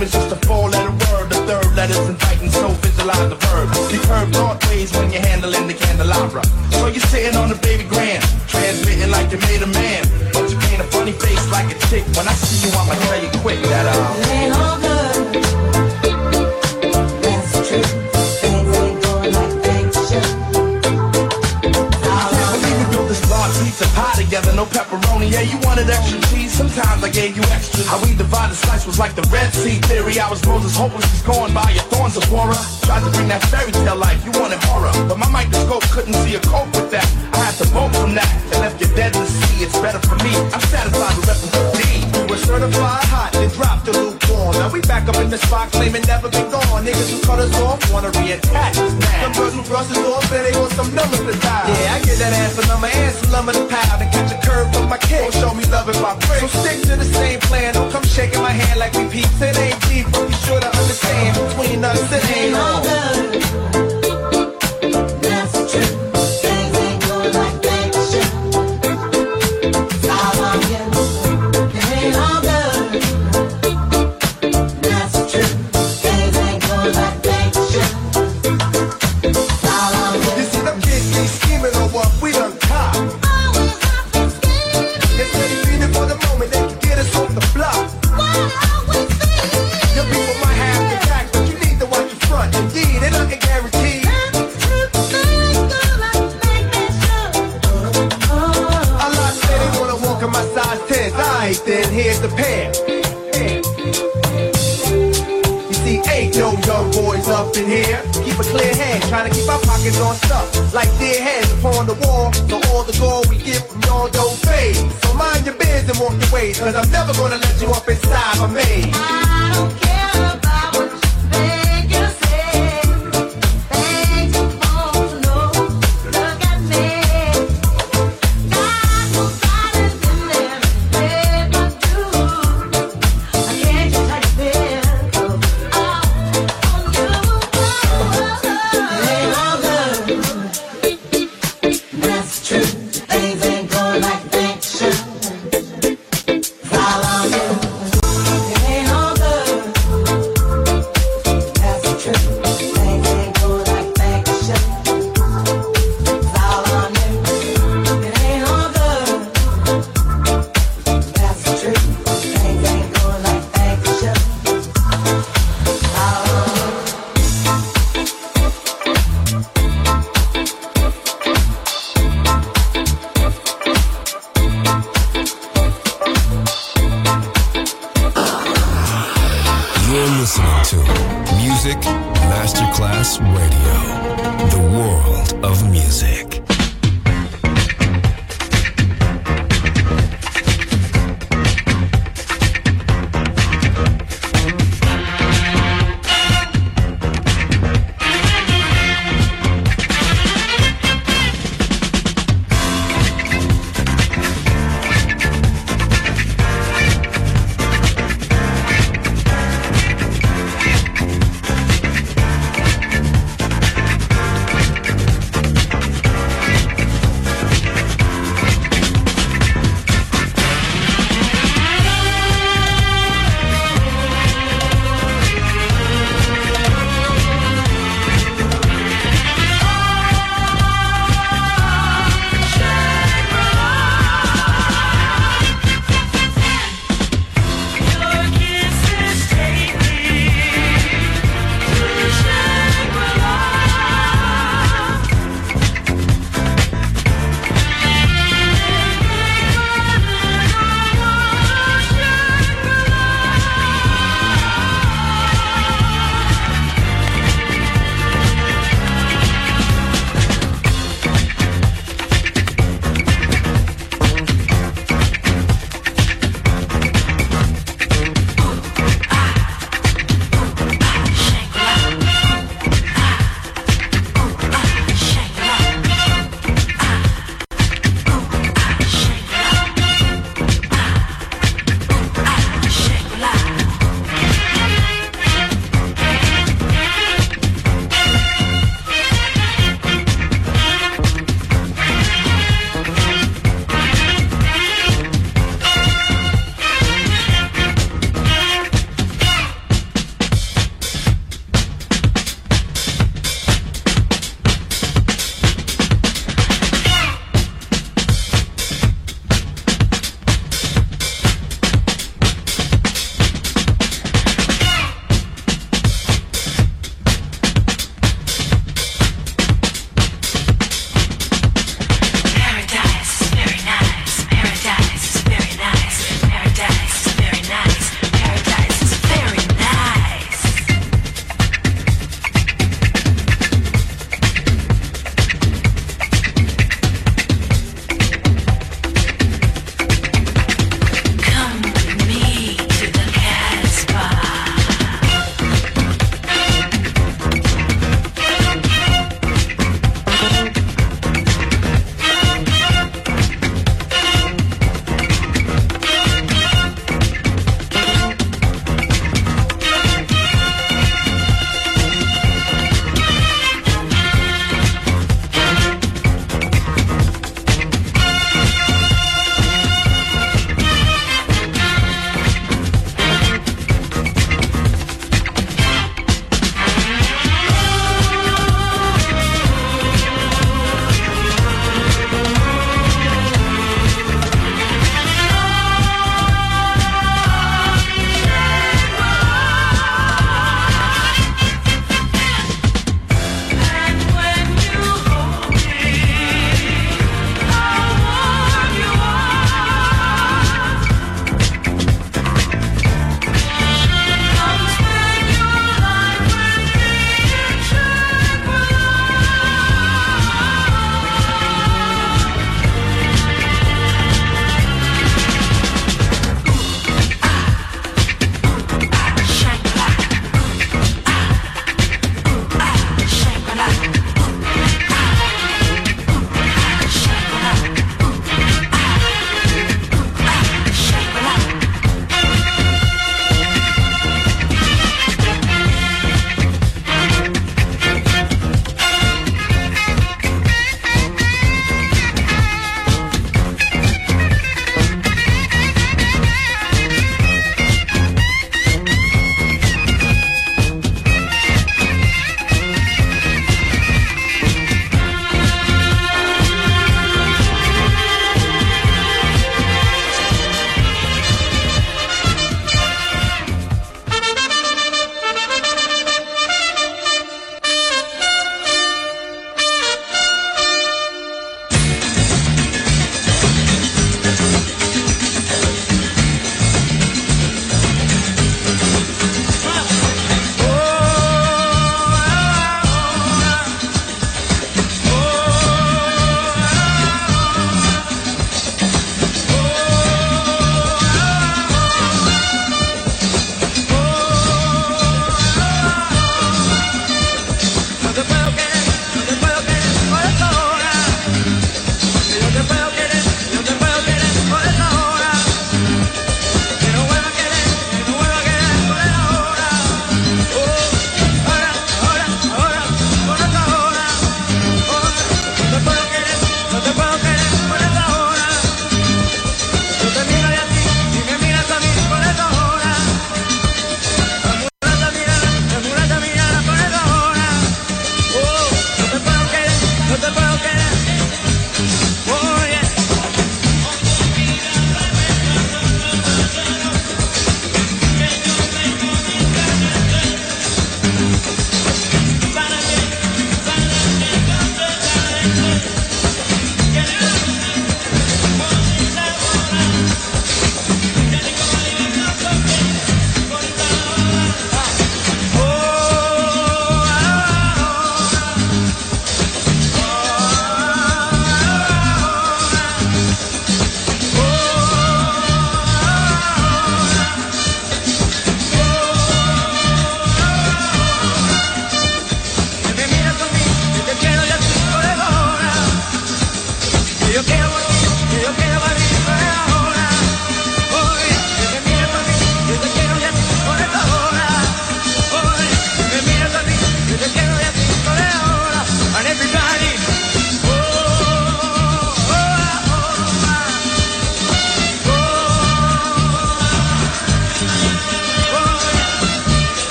The loving that you claim is just a four-letter word. The third letter's inviting, so visualize the verb. You curve thought ways when you're handling the candelabra. So you're sitting on the baby grand, transmitting like you made a man. But you paint a funny face like a chick. When I see you, I'ma tell you quick that uh. It ain't all good. That's true. Things ain't going like they should. Can't believe we built this large pizza pie together, no pepperoni. Yeah, you wanted extra cheese. Sometimes I gave you extra. We divided slice was like the Red Sea theory. I was Moses, hopeless, was going by your thorns of horror. Tried to bring that fairy tale life, you wanted horror. But my microscope couldn't see a cope with that. I had to vote from that. They left you dead in the sea. It's better for me. I'm satisfied with repping for D. We were certified hot, then dropped the lukewarm. Now we back up in the spot, claiming never been gone. Niggas who cut us off wanna reattach. Some girls who brush us off, say they want some numbers to die. Yeah, I get that ass a number and some lumber to pound my kick. Don't show me love if I break. So stick to the same plan. Don't come shaking my hand like we peeps. It ain't up in here. Keep a clear head, trying to keep our pockets on stuff. Like dead heads upon the wall. So all the gold we get from y'all don't fade. So mind your biz and walk your ways. Cause I'm never gonna let you up inside my maze. I don't care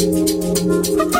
Müzik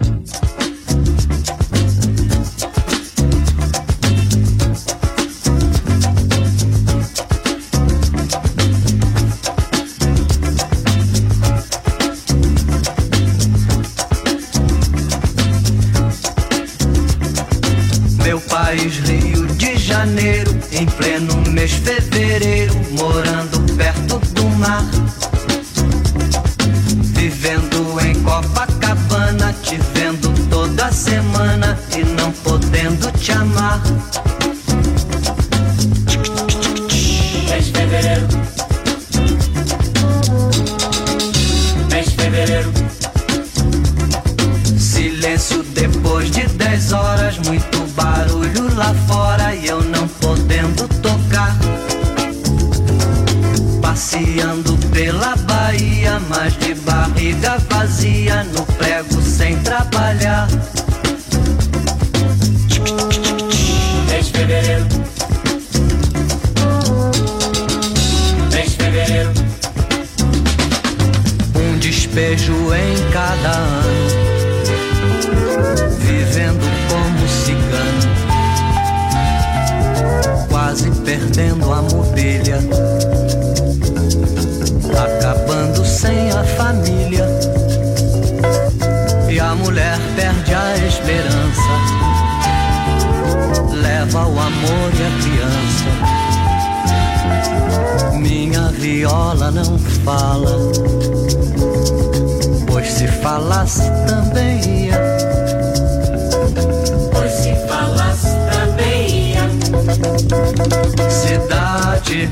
Despejo em cada ano. Vivendo como cigano. Quase perdendo a mobília. Acabando sem a família. E a mulher perde a esperança. Leva o amor e a criança. Minha viola não fala. Falasse também ia. Pois se falasse também ia. Cidade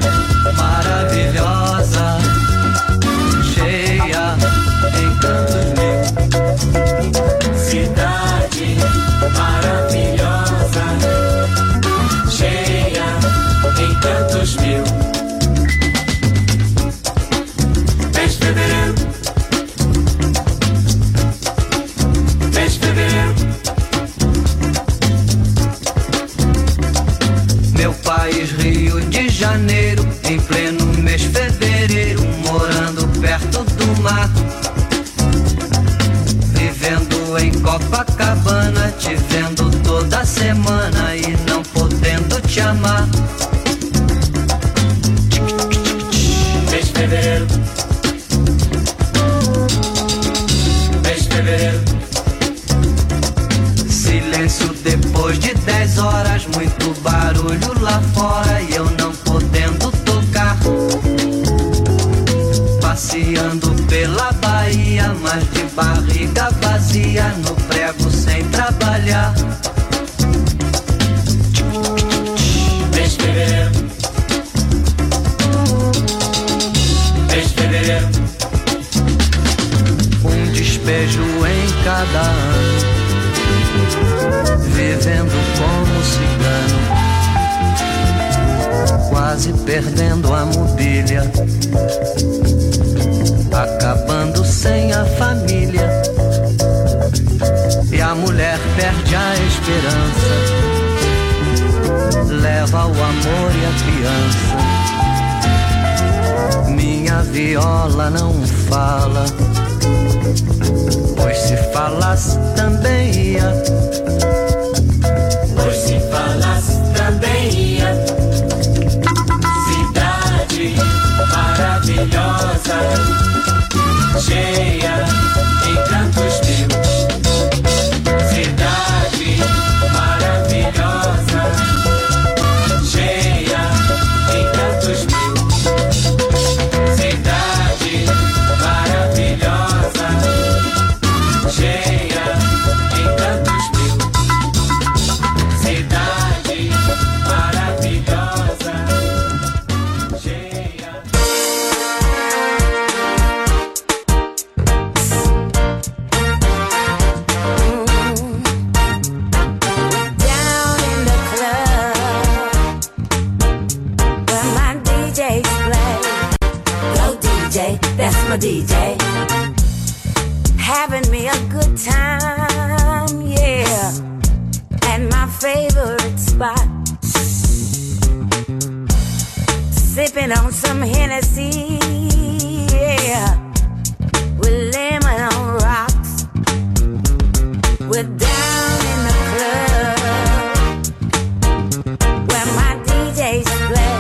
no prego sem trabalhar. Um despejo em cada ano. Vivendo como cigano, quase perdendo a mobília, acabando sem a família. Perde a esperança, leva o amor e a criança. Minha viola não fala. Pois se falasse também ia. Pois se falasse também ia. Cidade maravilhosa, cheia some Hennessy, yeah, with lemon on rocks. We're down in the club where my DJs play.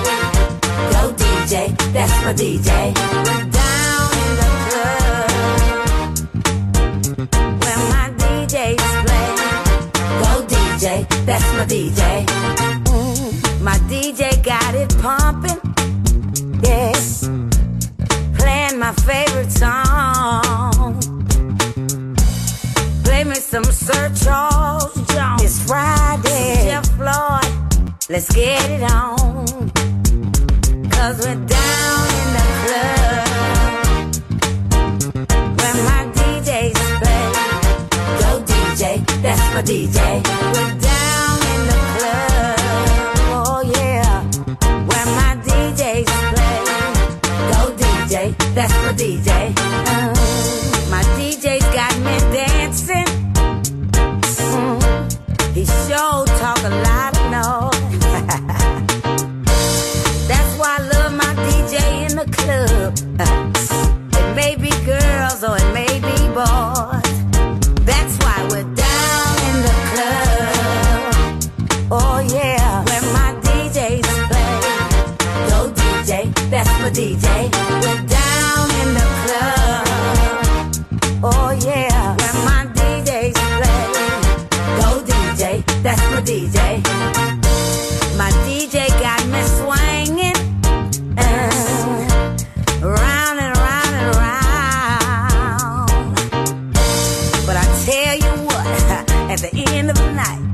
Go DJ, that's my DJ. We're down in the club where my DJs play. Go DJ, that's my DJ. Let's get it on. Cause we're down in the club. Where my DJs play. Go DJ, that's my DJ. We're end of the night.